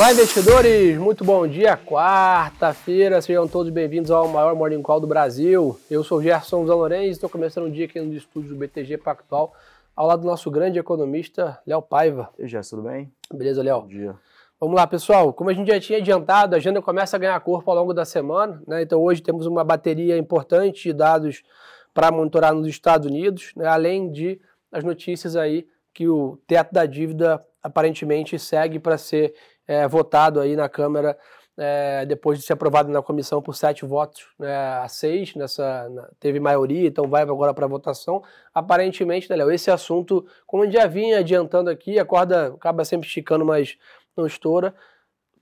Olá, investidores! Muito bom dia, quarta-feira. Sejam todos bem-vindos ao maior Morning Call do Brasil. Eu sou o Gerson Zanorenz e estou começando o dia aqui no estúdio do BTG Pactual, ao lado do nosso grande economista, Léo Paiva. E Gerson, tudo bem? Beleza, Léo? Bom dia. Vamos lá, pessoal. Como a gente já tinha adiantado, a agenda começa a ganhar corpo ao longo da semana. Né? Então, hoje temos uma bateria importante de dados para monitorar nos Estados Unidos, né? além de as notícias aí que o teto da dívida aparentemente segue para ser é, votado aí na Câmara é, depois de ser aprovado na comissão por sete votos né, a seis, nessa, na, teve maioria, então vai agora para votação. Aparentemente, né, Léo, esse assunto, como a gente já vinha adiantando aqui, a corda acaba sempre esticando, mas não estoura,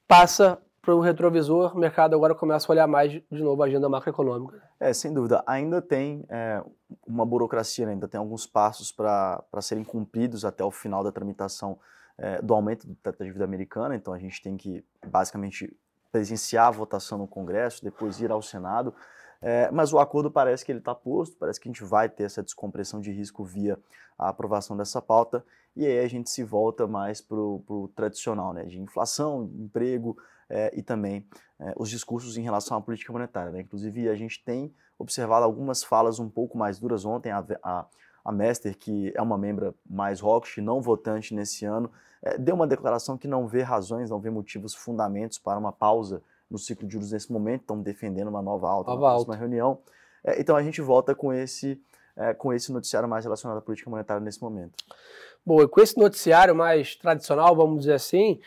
passa para o retrovisor, o mercado agora começa a olhar mais de novo a agenda macroeconômica. É, sem dúvida. Ainda tem é, uma burocracia, né? ainda tem alguns passos para serem cumpridos até o final da tramitação é, do aumento da dívida americana, então a gente tem que basicamente presenciar a votação no Congresso, depois ir ao Senado, é, mas o acordo parece que ele está posto, parece que a gente vai ter essa descompressão de risco via a aprovação dessa pauta, e aí a gente se volta mais para o tradicional, né, de inflação, emprego é, e também é, os discursos em relação à política monetária. Né? Inclusive, a gente tem observado algumas falas um pouco mais duras ontem, a, a, a Mester, que é uma membra mais hawkish, não votante nesse ano, deu uma declaração que não vê razões, não vê motivos, fundamentos para uma pausa no ciclo de juros nesse momento, estão defendendo uma nova alta nova na próxima alta. reunião. É, então a gente volta com esse, é, com esse noticiário mais relacionado à política monetária nesse momento. Bom, e com esse noticiário mais tradicional, vamos dizer assim,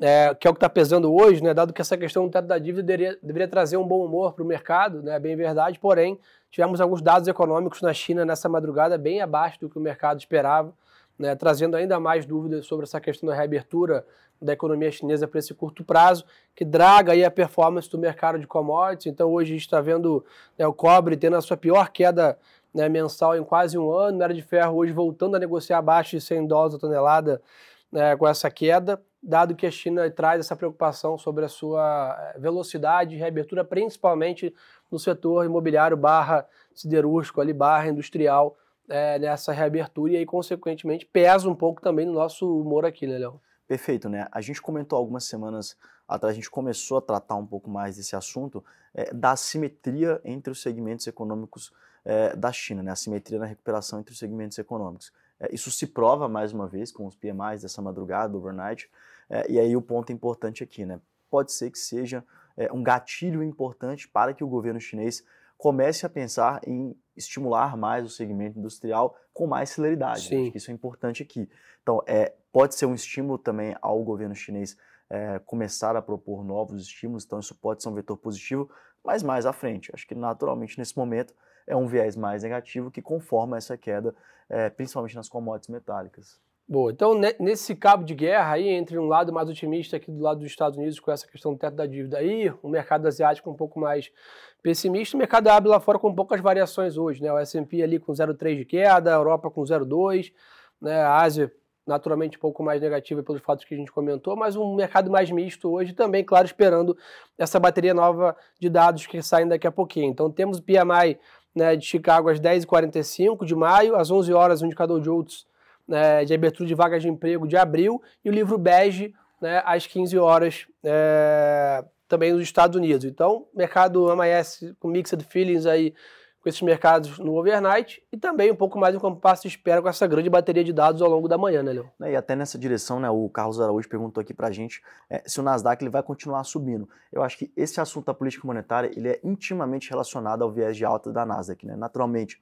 é, que é o que está pesando hoje, né, dado que essa questão do teto da dívida deveria, deveria trazer um bom humor para o mercado, né, bem verdade, porém, tivemos alguns dados econômicos na China nessa madrugada bem abaixo do que o mercado esperava né, trazendo ainda mais dúvidas sobre essa questão da reabertura da economia chinesa para esse curto prazo, que draga aí a performance do mercado de commodities. Então hoje a gente está vendo né, o cobre tendo a sua pior queda né, mensal em quase um ano, minério de ferro hoje voltando a negociar abaixo de 100 dólares a tonelada né, com essa queda, dado que a China traz essa preocupação sobre a sua eh, velocidade de reabertura, principalmente no setor imobiliário barra siderúrgico, ali, barra industrial, é, nessa reabertura e aí, consequentemente, pesa um pouco também no nosso humor aqui, né, Léo? Perfeito, né? A gente comentou algumas semanas atrás, a gente começou a tratar um pouco mais desse assunto é, da assimetria entre os segmentos econômicos é, da China, né? A assimetria na recuperação entre os segmentos econômicos. É, isso se prova mais uma vez com os PMIs dessa madrugada, overnight, é, e aí o ponto importante aqui, né? Pode ser que seja é, um gatilho importante para que o governo chinês comece a pensar em estimular mais o segmento industrial com mais celeridade. Né? Acho que isso é importante aqui. Então, é, pode ser um estímulo também ao governo chinês é, começar a propor novos estímulos, então isso pode ser um vetor positivo, mas mais à frente. Acho que naturalmente nesse momento é um viés mais negativo que conforma essa queda, é, principalmente nas commodities metálicas. Boa, então nesse cabo de guerra aí, entre um lado mais otimista aqui do lado dos Estados Unidos com essa questão do teto da dívida aí, o mercado asiático um pouco mais pessimista, o mercado abre lá fora com poucas variações hoje, né? O S&P ali com 0,3 de queda, a Europa com 0,2, né? A Ásia naturalmente um pouco mais negativa pelos fatos que a gente comentou, mas um mercado mais misto hoje também, claro, esperando essa bateria nova de dados que saem daqui a pouquinho. Então temos o PMI né, de Chicago às 10h45 de maio, às 11 horas o indicador Jolts né, de abertura de vagas de emprego de abril e o livro bege né, às 15 horas é, também nos Estados Unidos. Então, mercado amanhece com mixed feelings aí com esses mercados no overnight e também um pouco mais em compasso de espera com essa grande bateria de dados ao longo da manhã, né, Léo? E até nessa direção, né, o Carlos Araújo perguntou aqui pra gente é, se o Nasdaq ele vai continuar subindo. Eu acho que esse assunto da política monetária ele é intimamente relacionado ao viés de alta da Nasdaq, né? Naturalmente,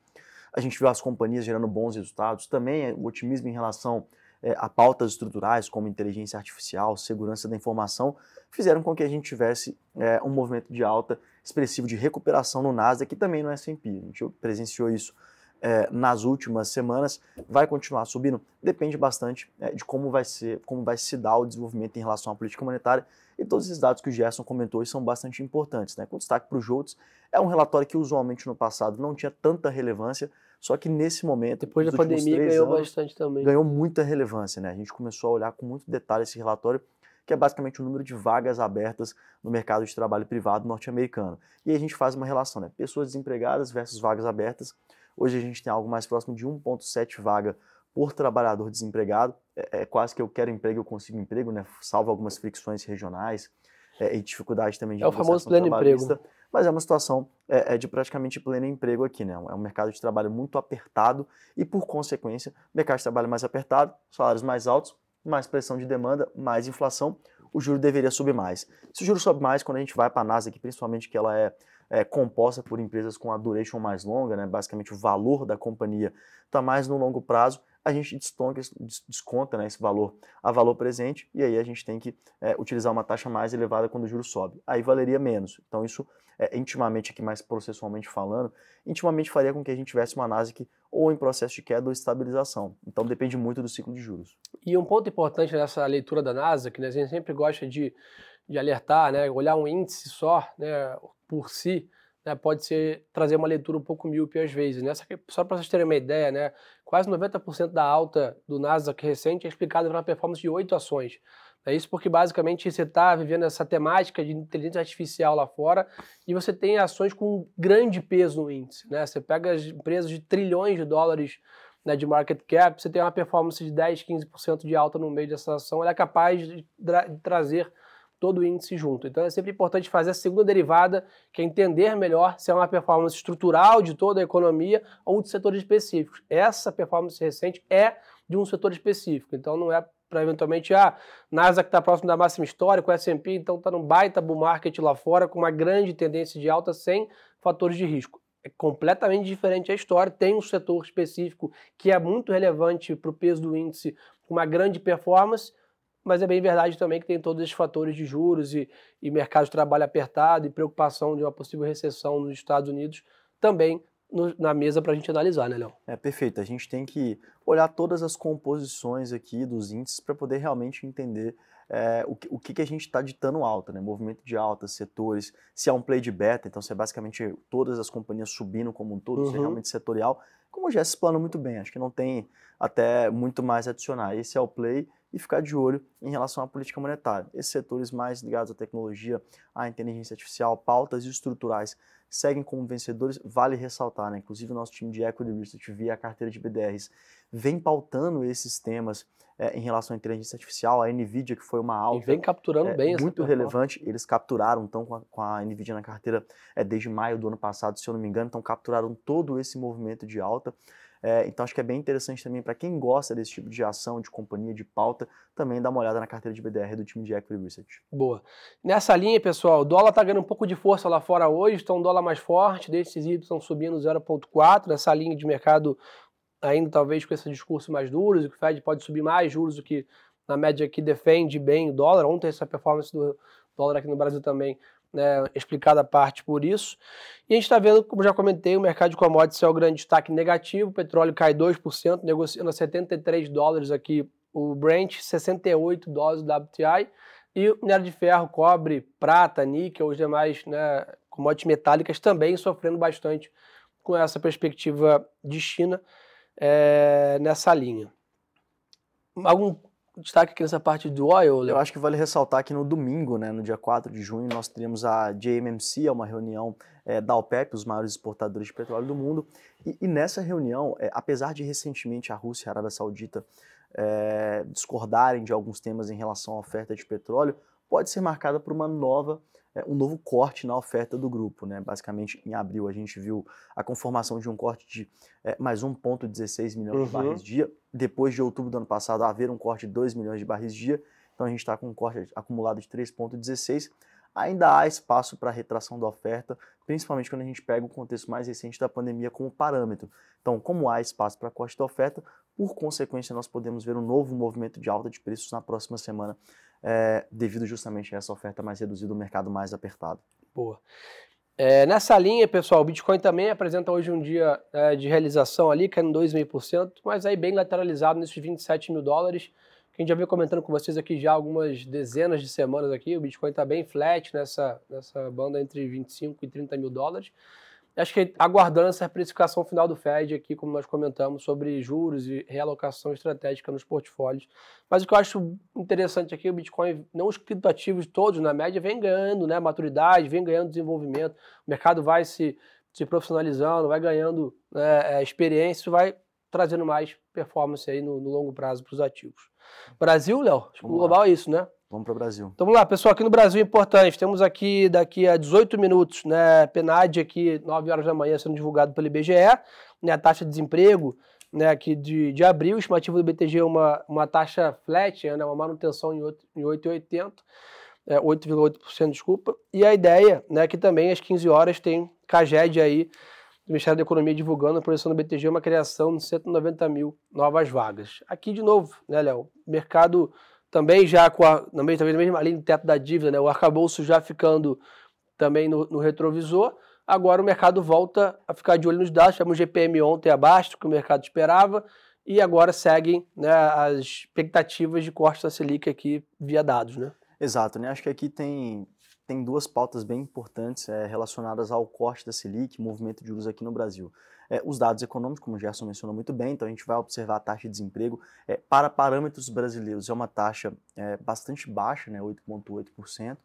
a gente viu as companhias gerando bons resultados, também é o otimismo em relação é, a pautas estruturais como inteligência artificial, segurança da informação, fizeram com que a gente tivesse é, um movimento de alta expressivo de recuperação no Nasdaq e também no S&P. A gente presenciou isso é, nas últimas semanas, vai continuar subindo, depende bastante é, de como vai ser, como vai se dar o desenvolvimento em relação à política monetária e todos esses dados que o Gerson comentou são bastante importantes. Né? Com destaque para o JOLTS, é um relatório que usualmente no passado não tinha tanta relevância, só que nesse momento, depois da pandemia, ganhou anos, bastante também. Ganhou muita relevância. Né? A gente começou a olhar com muito detalhe esse relatório que é basicamente o número de vagas abertas no mercado de trabalho privado norte-americano. E aí a gente faz uma relação, né? Pessoas desempregadas versus vagas abertas. Hoje a gente tem algo mais próximo de 1,7 vaga por trabalhador desempregado. É, é, quase que eu quero emprego, eu consigo emprego, né? Salvo algumas fricções regionais é, e dificuldade também de É o famoso pleno emprego. Mas é uma situação é, é, de praticamente pleno emprego aqui, né? É um mercado de trabalho muito apertado e, por consequência, mercado de trabalho mais apertado, salários mais altos, mais pressão de demanda, mais inflação, o juro deveria subir mais. Se o juro sobe mais, quando a gente vai para a Nasdaq, principalmente que ela é, é, composta por empresas com a duration mais longa, né? basicamente o valor da companhia está mais no longo prazo, a gente desconta, desconta né, esse valor a valor presente e aí a gente tem que é, utilizar uma taxa mais elevada quando o juro sobe. Aí valeria menos. Então isso, é, intimamente aqui mais processualmente falando, intimamente faria com que a gente tivesse uma Nasdaq ou em processo de queda ou estabilização. Então depende muito do ciclo de juros. E um ponto importante nessa leitura da Nasdaq, né, a gente sempre gosta de, de alertar, né, olhar um índice só né, por si, né, pode ser trazer uma leitura um pouco míope às vezes. Né? Só para vocês terem uma ideia, né, quase 90% da alta do Nasdaq recente é explicada pela performance de oito ações. É isso porque basicamente você está vivendo essa temática de inteligência artificial lá fora e você tem ações com grande peso no índice. Né? Você pega as empresas de trilhões de dólares né, de market cap, você tem uma performance de 10, 15% de alta no meio dessa ação, ela é capaz de, de trazer todo o índice junto. Então é sempre importante fazer a segunda derivada, que é entender melhor se é uma performance estrutural de toda a economia ou de setores específicos. Essa performance recente é de um setor específico, então não é para eventualmente, ah, Nasdaq está próximo da máxima histórica, o S&P então está num baita bull market lá fora, com uma grande tendência de alta sem fatores de risco. É completamente diferente a história, tem um setor específico que é muito relevante para o peso do índice, uma grande performance, mas é bem verdade também que tem todos esses fatores de juros e, e mercado de trabalho apertado e preocupação de uma possível recessão nos Estados Unidos também no, na mesa para a gente analisar, né, Léo? É perfeito. A gente tem que olhar todas as composições aqui dos índices para poder realmente entender é, o, que, o que, que a gente está ditando alta, né? Movimento de alta, setores, se é um play de beta, então se é basicamente todas as companhias subindo como um todo, uhum. se é realmente setorial, como já se explanou muito bem, acho que não tem até muito mais a adicionar. Esse é o play e ficar de olho em relação à política monetária. Esses setores mais ligados à tecnologia, à inteligência artificial, pautas estruturais seguem como vencedores. Vale ressaltar, né? inclusive o nosso time de Equity Research via a carteira de BDRs vem pautando esses temas é, em relação à inteligência artificial, a NVIDIA, que foi uma alta. E vem capturando é, bem Muito relevante. Eles capturaram, então, com a, com a, NVIDIA na carteira é, desde maio do ano passado, se eu não me engano, então capturaram todo esse movimento de alta. É, então acho que é bem interessante também para quem gosta desse tipo de ação, de companhia, de pauta, também dar uma olhada na carteira de BDR do time de Equity Research. Boa. Nessa linha, pessoal, o dólar está ganhando um pouco de força lá fora hoje, então um dólar mais forte, desses Y estão subindo 0,4, nessa linha de mercado ainda talvez com esse discurso mais duro, que o Fed pode subir mais juros do que na média aqui defende bem o dólar. Ontem essa performance do dólar aqui no Brasil também né, explicada a parte por isso. E a gente está vendo, como já comentei, o mercado de commodities é o grande destaque negativo, o petróleo cai 2%, negociando a 73 dólares aqui o Brent, 68 dólares o WTI, e o minério de ferro, cobre, prata, níquel, os demais né, commodities metálicas também sofrendo bastante com essa perspectiva de China é, nessa linha. Algum destaque aqui nessa parte do oil, Eu acho que vale ressaltar que no domingo, né, no dia 4 de junho, nós teremos a JMMC, é uma reunião é, da OPEP, os maiores exportadores de petróleo do mundo, e, e nessa reunião, é, apesar de recentemente a Rússia e a Arábia Saudita é, discordarem de alguns temas em relação à oferta de petróleo, pode ser marcada por uma nova um novo corte na oferta do grupo. Né? Basicamente, em abril, a gente viu a conformação de um corte de é, mais 1,16 milhões uhum. de barris dia. Depois de outubro do ano passado, haver um corte de 2 milhões de barris dia. Então, a gente está com um corte acumulado de 3,16. Ainda há espaço para retração da oferta, principalmente quando a gente pega o contexto mais recente da pandemia como parâmetro. Então, como há espaço para corte da oferta, por consequência, nós podemos ver um novo movimento de alta de preços na próxima semana é, devido justamente a essa oferta mais reduzida, o mercado mais apertado. Boa. É, nessa linha, pessoal, o Bitcoin também apresenta hoje um dia é, de realização ali, caindo 2,5%, mas aí bem lateralizado nesses 27 mil dólares, que a gente já veio comentando com vocês aqui já algumas dezenas de semanas aqui, o Bitcoin está bem flat nessa, nessa banda entre 25 e 30 mil dólares acho que aguardando essa precificação final do Fed aqui, como nós comentamos, sobre juros e realocação estratégica nos portfólios. Mas o que eu acho interessante aqui, o Bitcoin, não os criptoativos todos, na média, vem ganhando né, maturidade, vem ganhando desenvolvimento, o mercado vai se, se profissionalizando, vai ganhando né, é, experiência, vai trazendo mais performance aí no, no longo prazo para os ativos. Brasil, Léo? Acho que o global é isso, né? Vamos para o Brasil. Então vamos lá, pessoal, aqui no Brasil é importante. Temos aqui daqui a 18 minutos, né? PNAD aqui, 9 horas da manhã, sendo divulgado pelo IBGE, né? A taxa de desemprego, né? Aqui de, de abril, estimativa do BTG é uma, uma taxa flat, né? Uma manutenção em 8,80. É, 8,8%, desculpa. E a ideia, né, que também às 15 horas tem Caged aí, do Ministério da Economia divulgando a projeção do BTG uma criação de 190 mil novas vagas. Aqui de novo, né, Léo? Mercado também já com a, também, também na mesma linha de teto da dívida, né? O arcabouço já ficando também no, no, retrovisor. Agora o mercado volta a ficar de olho nos dados. Tivemos GPM ontem abaixo do que o mercado esperava e agora seguem né, as expectativas de corte da Selic aqui via dados, né? Exato, né? Acho que aqui tem, tem duas pautas bem importantes é, relacionadas ao corte da Selic, movimento de juros aqui no Brasil. É, os dados econômicos, como o Gerson mencionou muito bem, então a gente vai observar a taxa de desemprego. É, para parâmetros brasileiros, é uma taxa é, bastante baixa, né, 8,8%,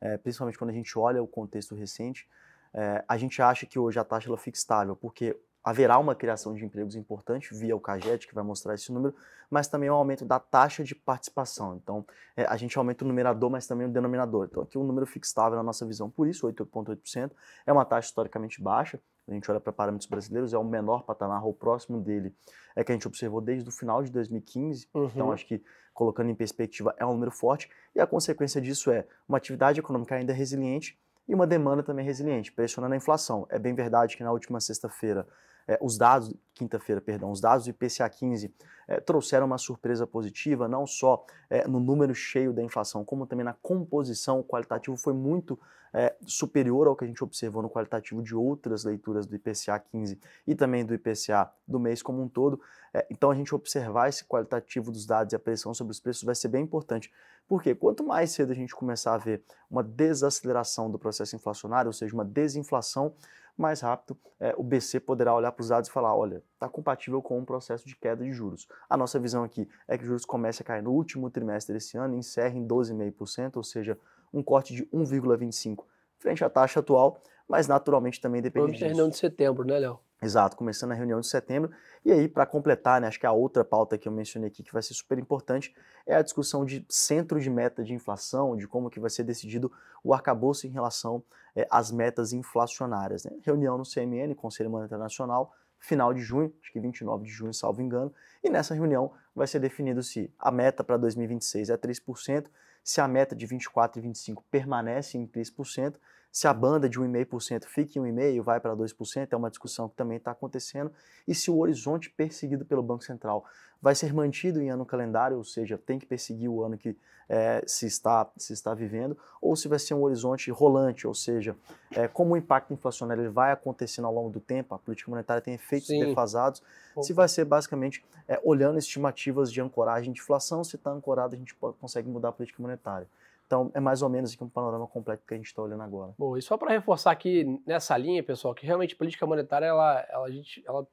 é, principalmente quando a gente olha o contexto recente. É, a gente acha que hoje a taxa ela fica estável, porque haverá uma criação de empregos importante via o CAGED, que vai mostrar esse número, mas também um aumento da taxa de participação. Então, é, a gente aumenta o numerador, mas também o denominador. Então, aqui o número fica estável na nossa visão, por isso, 8,8%. É uma taxa historicamente baixa, a gente olha para parâmetros brasileiros, é o menor patamar, ou próximo dele, é que a gente observou desde o final de 2015. Uhum. Então, acho que, colocando em perspectiva, é um número forte. E a consequência disso é uma atividade econômica ainda resiliente e uma demanda também resiliente, pressionando a inflação. É bem verdade que na última sexta-feira é, os dados, quinta-feira, perdão, os dados do IPCA 15 é, trouxeram uma surpresa positiva, não só é, no número cheio da inflação, como também na composição, o qualitativo foi muito é, superior ao que a gente observou no qualitativo de outras leituras do IPCA 15 e também do IPCA do mês como um todo. É, então a gente observar esse qualitativo dos dados e a pressão sobre os preços vai ser bem importante, porque quanto mais cedo a gente começar a ver uma desaceleração do processo inflacionário, ou seja, uma desinflação, mais rápido é, o BC poderá olhar para os dados e falar, olha, está compatível com um processo de queda de juros. A nossa visão aqui é que os juros comecem a cair no último trimestre desse ano e encerre em 12,5%, ou seja, um corte de 1,25% frente à taxa atual, mas naturalmente também depende Vamos disso. reunião de setembro, né, Léo? Exato, começando a reunião de setembro. E aí, para completar, né, acho que a outra pauta que eu mencionei aqui que vai ser super importante é a discussão de centro de meta de inflação, de como que vai ser decidido o arcabouço em relação é, às metas inflacionárias. Né? Reunião no CMN, Conselho Monetário Nacional, final de junho, acho que 29 de junho, salvo engano, e nessa reunião vai ser definido se a meta para 2026 é 3%, se a meta de 24 e 25 permanece em 3%, se a banda de 1,5% fica em 1,5%, vai para 2%, é uma discussão que também está acontecendo. E se o horizonte perseguido pelo Banco Central vai ser mantido em ano calendário, ou seja, tem que perseguir o ano que é, se, está, se está vivendo, ou se vai ser um horizonte rolante, ou seja, é, como o impacto inflacionário ele vai acontecendo ao longo do tempo, a política monetária tem efeitos Sim. defasados, se vai ser basicamente é, olhando estimativas de ancoragem de inflação, se está ancorado a gente pode, consegue mudar a política monetária. Então, é mais ou menos aqui um panorama completo que a gente está olhando agora. Bom, e só para reforçar aqui nessa linha, pessoal, que realmente política monetária, ela, ela, a gente, ela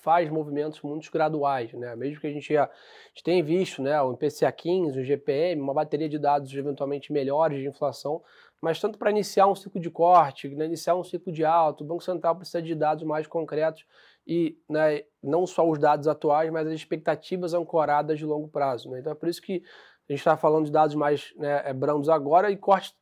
faz movimentos muito graduais, né? Mesmo que a gente, a gente tenha visto, né, o IPCA 15, o GPM, uma bateria de dados eventualmente melhores de inflação, mas tanto para iniciar um ciclo de corte, né, iniciar um ciclo de alto, o Banco Central precisa de dados mais concretos e né, não só os dados atuais, mas as expectativas ancoradas de longo prazo. Né? Então é por isso que a gente está falando de dados mais né, é, brandos agora e corte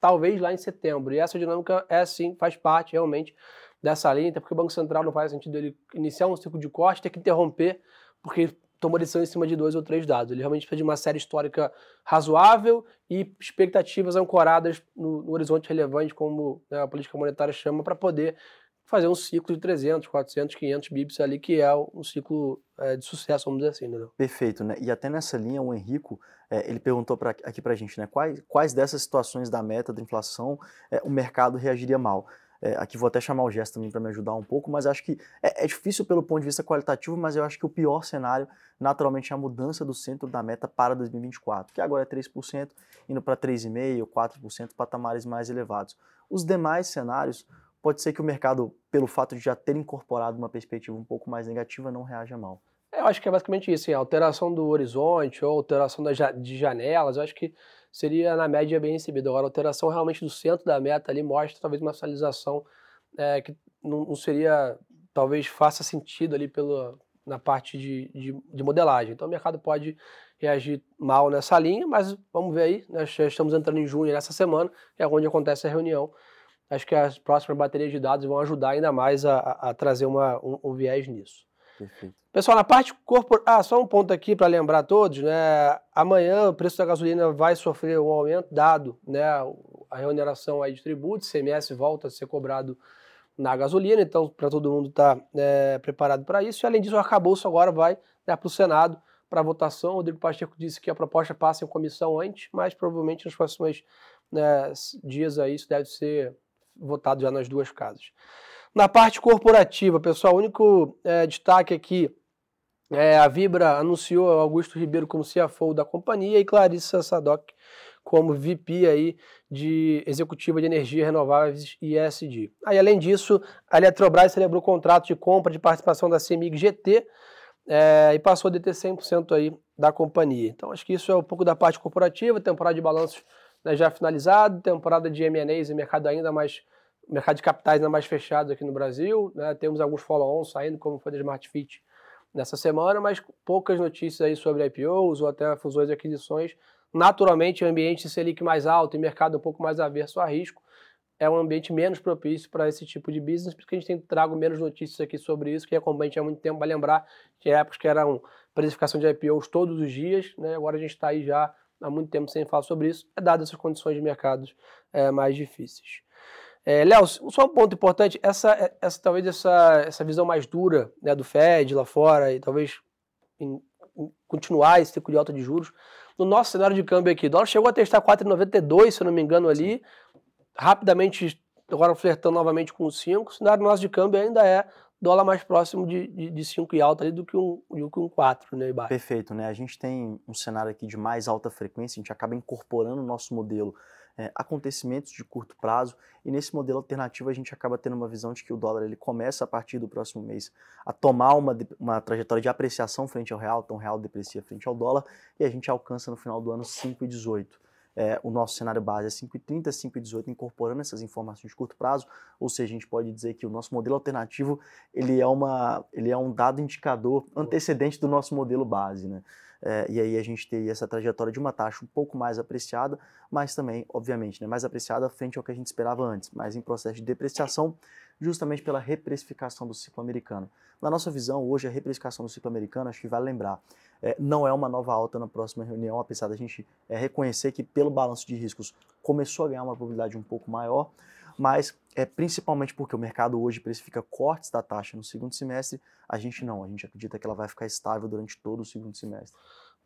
talvez lá em setembro. E essa dinâmica é sim, faz parte realmente dessa linha, até porque o Banco Central não faz sentido ele iniciar um ciclo de corte, ter que interromper, porque tomou decisão em cima de dois ou três dados. Ele realmente de uma série histórica razoável e expectativas ancoradas no, no horizonte relevante, como né, a política monetária chama, para poder fazer um ciclo de 300, 400, 500 bips ali, que é um ciclo é, de sucesso, vamos dizer assim, né? Perfeito, né? E até nessa linha, o Henrico, é, ele perguntou pra, aqui pra gente, né? Quais, quais dessas situações da meta da inflação é, o mercado reagiria mal? É, aqui vou até chamar o Gesto também para me ajudar um pouco, mas acho que é, é, difícil pelo ponto de vista qualitativo, mas eu acho que o pior cenário, naturalmente, é a mudança do centro da meta para 2024, que agora é 3%, indo para 3,5%, 4%, patamares mais elevados. Os demais cenários, pode ser que o mercado, pelo fato de já ter incorporado uma perspectiva um pouco mais negativa, não reaja mal. É, eu acho que é basicamente isso, a alteração do horizonte ou alteração de janelas, eu acho que seria na média bem recebido. Agora, a alteração realmente do centro da meta ali mostra talvez uma sinalização é, que não, não, seria, talvez faça sentido ali pelo, na parte de, de, de, modelagem. Então o mercado pode reagir mal nessa linha, mas vamos ver aí, né? já estamos entrando em junho nessa semana, é onde acontece a reunião. Acho que as próximas baterias de dados vão ajudar ainda mais a, a trazer uma, um, um viés nisso. Perfeito. Pessoal, na parte corporativa, ah, só um ponto aqui para lembrar a todos, né? Amanhã o preço da gasolina vai sofrer um aumento, dado né, a remuneração aí de tributos, CMS volta a ser cobrado na gasolina, então para todo mundo estar tá, é, preparado para isso. E além disso, o arcabouço agora vai né, para o Senado para votação. O Rodrigo Pacheco disse que a proposta passa em comissão antes, mas provavelmente nos próximos né, dias aí isso deve ser votado já nas duas casas. Na parte corporativa, pessoal, o único é, destaque aqui é a Vibra anunciou Augusto Ribeiro como CFO da companhia e Clarissa Sadoc como VP aí de executiva de energia renováveis e ESG. Aí, além disso, a Eletrobras celebrou o contrato de compra de participação da CEMIG GT é, e passou a deter 100% aí da companhia. Então, acho que isso é um pouco da parte corporativa, temporada de balanços né, já finalizado, temporada de M&As e mercado ainda mais mercado de capitais ainda mais fechado aqui no Brasil, né? temos alguns follow-ons saindo, como foi da Smart Fit nessa semana, mas poucas notícias aí sobre IPOs ou até fusões e aquisições. Naturalmente, o ambiente Selic mais alto e mercado um pouco mais averso a risco é um ambiente menos propício para esse tipo de business, porque a gente tem trago menos notícias aqui sobre isso, que acompanha há muito tempo, vai lembrar que épocas que eram precificação de IPOs todos os dias, né? agora a gente está aí já há muito tempo sem falar sobre isso, é dado essas condições de mercados é, mais difíceis. É, Léo, só um ponto importante, essa, é, essa talvez essa, essa visão mais dura né, do Fed lá fora e talvez em, em continuar esse ciclo de alta de juros, no nosso cenário de câmbio aqui, o dólar chegou a testar 4,92, se eu não me engano ali, rapidamente agora flertando novamente com os 5, o cenário nosso de câmbio ainda é dólar mais próximo de 5 e alta ali do que um, do que um 4, né, baixo. Perfeito, né? A gente tem um cenário aqui de mais alta frequência, a gente acaba incorporando o nosso modelo é, acontecimentos de curto prazo e nesse modelo alternativo a gente acaba tendo uma visão de que o dólar ele começa a partir do próximo mês a tomar uma, uma trajetória de apreciação frente ao real, então o real deprecia frente ao dólar e a gente alcança no final do ano 5,18. É, o nosso cenário base é 5,30, 5,18, incorporando essas informações de curto prazo, ou seja, a gente pode dizer que o nosso modelo alternativo ele é, uma, ele é um dado indicador antecedente do nosso modelo base. Né? É, e aí a gente teria essa trajetória de uma taxa um pouco mais apreciada, mas também, obviamente, né, mais apreciada frente ao que a gente esperava antes, mas em processo de depreciação, justamente pela reprecificação do ciclo americano. Na nossa visão, hoje, a reprecificação do ciclo americano, acho que vale lembrar, é, não é uma nova alta na próxima reunião, apesar da gente é, reconhecer que, pelo balanço de riscos, começou a ganhar uma probabilidade um pouco maior, mas é principalmente porque o mercado hoje precifica cortes da taxa no segundo semestre, a gente não, a gente acredita que ela vai ficar estável durante todo o segundo semestre.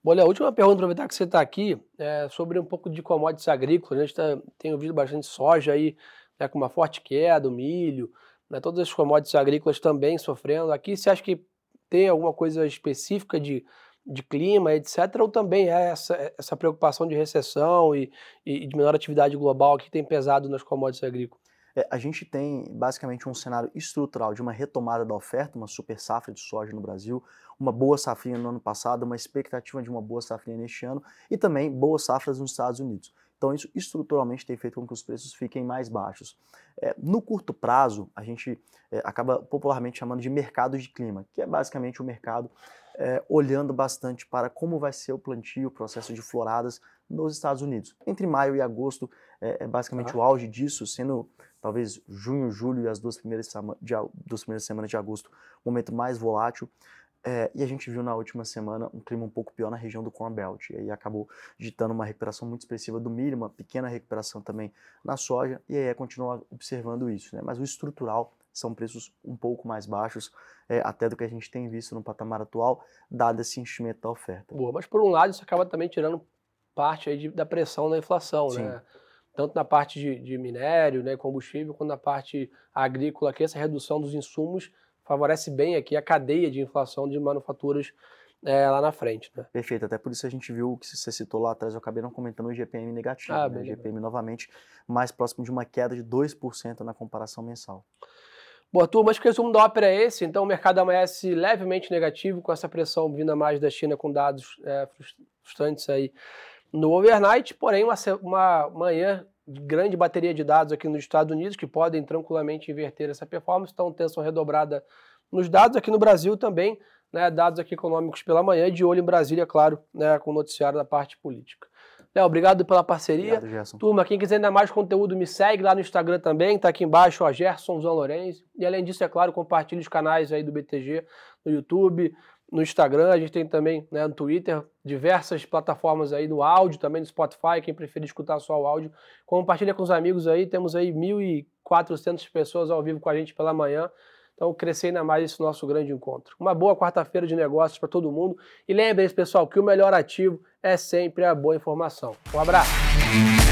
Olha, a última pergunta, aproveitar que você está aqui, é sobre um pouco de commodities agrícolas. A gente tá, tem ouvido bastante soja aí, né, com uma forte queda, o milho, né, todas as commodities agrícolas também sofrendo. Aqui você acha que tem alguma coisa específica de, de clima, etc., ou também é essa, essa preocupação de recessão e, e de menor atividade global que tem pesado nas commodities agrícolas? É, a gente tem basicamente um cenário estrutural de uma retomada da oferta, uma super safra de soja no Brasil, uma boa safrinha no ano passado, uma expectativa de uma boa safrinha neste ano e também boas safras nos Estados Unidos. Então isso estruturalmente tem feito com que os preços fiquem mais baixos. É, no curto prazo, a gente é, acaba popularmente chamando de mercado de clima, que é basicamente o mercado é, olhando bastante para como vai ser o plantio, o processo de floradas nos Estados Unidos. Entre maio e agosto é, é basicamente uhum. o auge disso, sendo talvez junho, julho e as duas primeiras, de, duas primeiras semanas de agosto o momento mais volátil. É, e a gente viu na última semana um clima um pouco pior na região do Corn Belt. E aí acabou ditando uma recuperação muito expressiva do milho, uma pequena recuperação também na soja. E aí é continuar observando isso. Né? Mas o estrutural são preços um pouco mais baixos, é, até do que a gente tem visto no patamar atual, dado esse enchimento da oferta. Boa, mas por um lado isso acaba também tirando parte aí de, da pressão da inflação, Sim. né? tanto na parte de, de minério, né, combustível, quanto na parte agrícola, que essa redução dos insumos favorece bem aqui a cadeia de inflação de manufaturas é, lá na frente. Né? Perfeito, até por isso a gente viu o que você citou lá atrás, eu acabei não comentando o GPM negativo, ah, né? GPM novamente mais próximo de uma queda de 2% na comparação mensal. Boa, turma, acho que o resumo da ópera é esse, então o mercado amanhece levemente negativo, com essa pressão vinda mais da China com dados é, frustrantes aí no overnight, porém uma, uma manhã grande bateria de dados aqui nos Estados Unidos que podem tranquilamente inverter essa performance, então tensão redobrada nos dados aqui no Brasil também, né, dados aqui econômicos pela manhã, de olho em Brasília, claro, né, com o noticiário da parte política. Léo, obrigado pela parceria. Obrigado, Gerson. Turma, quem quiser ainda mais conteúdo, me segue lá no Instagram também, tá aqui embaixo, ó, Gerson Zan Lourenço. E além disso, é claro, compartilhe os canais aí do BTG no YouTube, no Instagram, a gente tem também né, no Twitter, diversas plataformas aí no áudio, também no Spotify, quem preferir escutar só o áudio. Compartilha com os amigos aí, temos aí 1.400 pessoas ao vivo com a gente pela manhã. Então, crescer ainda mais esse nosso grande encontro. Uma boa quarta-feira de negócios para todo mundo. E lembrem-se, pessoal, que o melhor ativo é sempre a boa informação. Um abraço!